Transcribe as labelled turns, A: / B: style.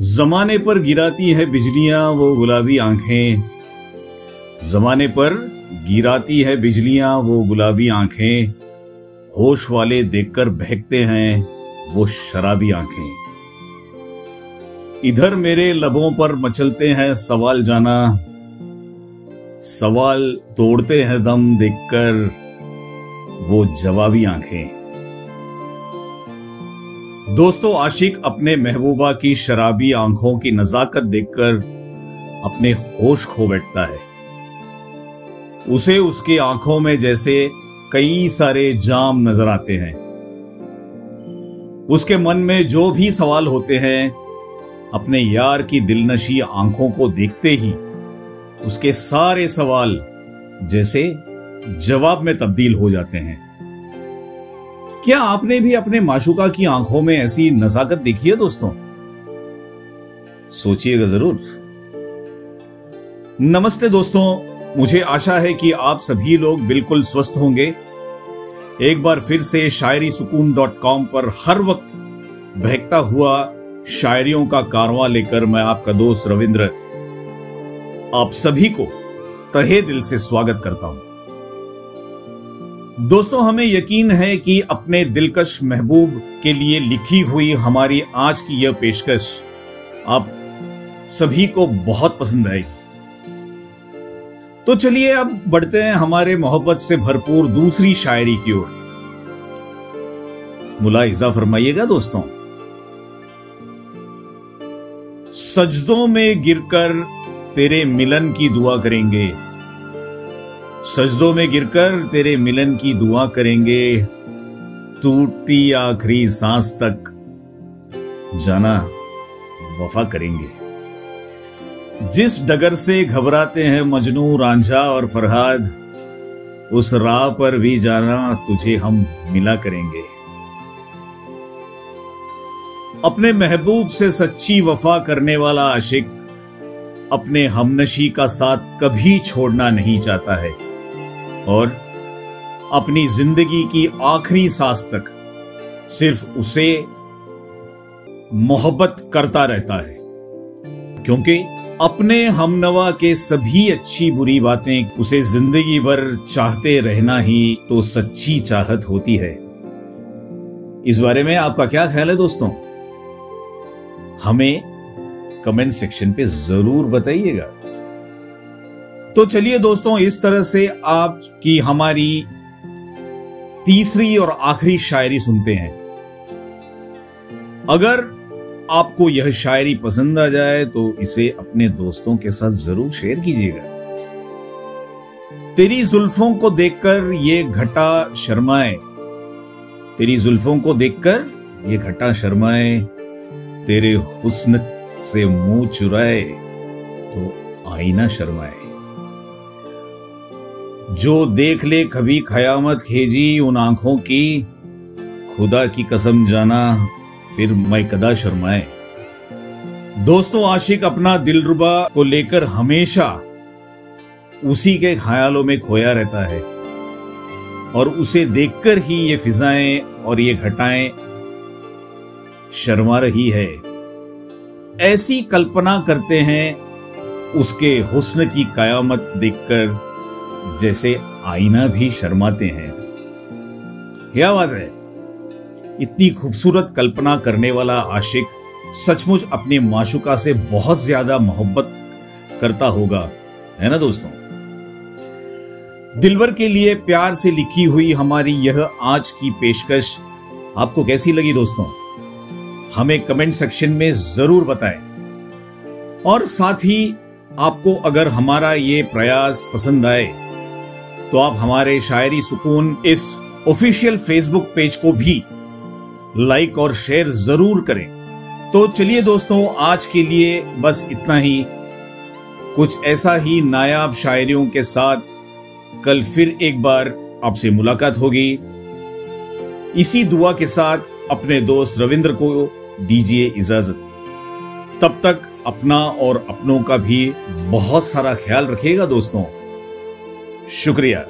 A: जमाने पर गिराती है बिजलियाँ, वो गुलाबी आँखें। जमाने पर गिराती है बिजलियाँ, वो गुलाबी आँखें। होश वाले देखकर बहकते हैं, वो शराबी आँखें। इधर मेरे लबों पर मचलते हैं सवाल जाना। सवाल तोड़ते हैं दम देखकर, वो जवाबी आँखें। दोस्तों, आशिक अपने महबूबा की शराबी आँखों की नजाकत देखकर अपने होश खो बैठता है। उसे उसकी आँखों में जैसे कई सारे जाम नज़र आते हैं। उसके मन में जो भी सवाल होते हैं, अपने यार की दिलनशी आँखों को देखते ही उसके सारे सवाल जैसे जवाब में तब्दील हो जाते हैं। क्या आपने भी अपने माशुका की आँखों में ऐसी नजाकत देखी है दोस्तों? सोचिएगा ज़रूर। नमस्ते दोस्तों, मुझे आशा है कि आप सभी लोग बिल्कुल स्वस्थ होंगे। एक बार फिर से शायरी सुकून डॉट कॉम पर हर वक्त बहकता हुआ शायरियों का कारवां लेकर मैं आपका दोस्त रविंद्र, आप सभी को तहे दिल से स्वागत करता हूँ। दोस्तों, हमें यकीन है कि अपने दिलकश महबूब के लिए लिखी हुई हमारी आज की यह पेशकश आप सभी को बहुत पसंद आएगी। तो चलिए अब बढ़ते हैं हमारे मोहब्बत से भरपूर दूसरी शायरी की ओर। मुलाइजा फरमाइएगा दोस्तों। सजदों में गिरकर तेरे मिलन की दुआ करेंगे। सजदों में गिरकर तेरे मिलन की दुआ करेंगे। टूटती आखिरी सांस तक जाना वफा करेंगे। जिस डगर से घबराते हैं मजनू, रांझा और फरहाद, उस राह पर भी जाना तुझे हम मिला करेंगे। अपने महबूब से सच्ची वफा करने वाला आशिक अपने हमनशी का साथ कभी छोड़ना नहीं चाहता है। और अपनी ज़िंदगी की आखिरी सांस तक सिर्फ़ उसे मोहब्बत करता रहता है। क्योंकि अपने हमनवा के सभी अच्छी बुरी बातें उसे ज़िंदगी भर चाहते रहना ही तो सच्ची चाहत होती है। इस बारे में आपका क्या ख्याल है दोस्तों? हमें कमेंट सेक्शन पे ज़रूर बताइएगा। तो चलिए दोस्तों, इस तरह से आप की हमारी तीसरी और आखिरी शायरी सुनते हैं। अगर आपको यह शायरी पसंद आ जाए तो इसे अपने दोस्तों के साथ ज़रूर शेयर कीजिएगा। तेरी जुल्फों को देखकर ये घटा शर्माए। तेरी जुल्फों को देखकर ये घटा शर्माए। तेरे हुस्न से मुँह चुराए तो आईना शर्माए। जो देख ले कभी खयामत खेजी उन आँखों की। खुदा की कसम जाना, फिर मैं कदा शर्माए। दोस्तों, आशिक अपना दिलरुबा को लेकर हमेशा उसी के ख्यालों में खोया रहता है। और उसे देखकर ही ये फिजाएँ और ये घटाएँ शर्मा रही है। ऐसी कल्पना करते हैं, उसके हुस्न की कयामत देखकर जैसे आईना भी शर्माते हैं। क्या बात है? इतनी खूबसूरत कल्पना करने वाला आशिक सचमुच अपने माशुका से बहुत ज़्यादा मोहब्बत करता होगा, है ना दोस्तों? दिलवर के लिए प्यार से लिखी हुई हमारी यह आज की पेशकश आपको कैसी लगी दोस्तों? हमें कमेंट सेक्शन में ज़रूर बताएँ। और साथ ही आपको अगर हमारा ये प्रयास पसंद आए तो आप हमारे शायरी सुकून इस ऑफिशियल फेसबुक पेज को भी लाइक और शेयर ज़रूर करें। तो चलिए दोस्तों, आज के लिए बस इतना ही। कुछ ऐसा ही नायाब शायरियों के साथ कल फिर एक बार आपसे मुलाकात होगी। इसी दुआ के साथ अपने दोस्त रविंद्र को दीजिए इजाज़त। तब तक अपना और अपनों का भी बहुत सारा ख्याल रखिएगा दोस्तों। शुक्रिया।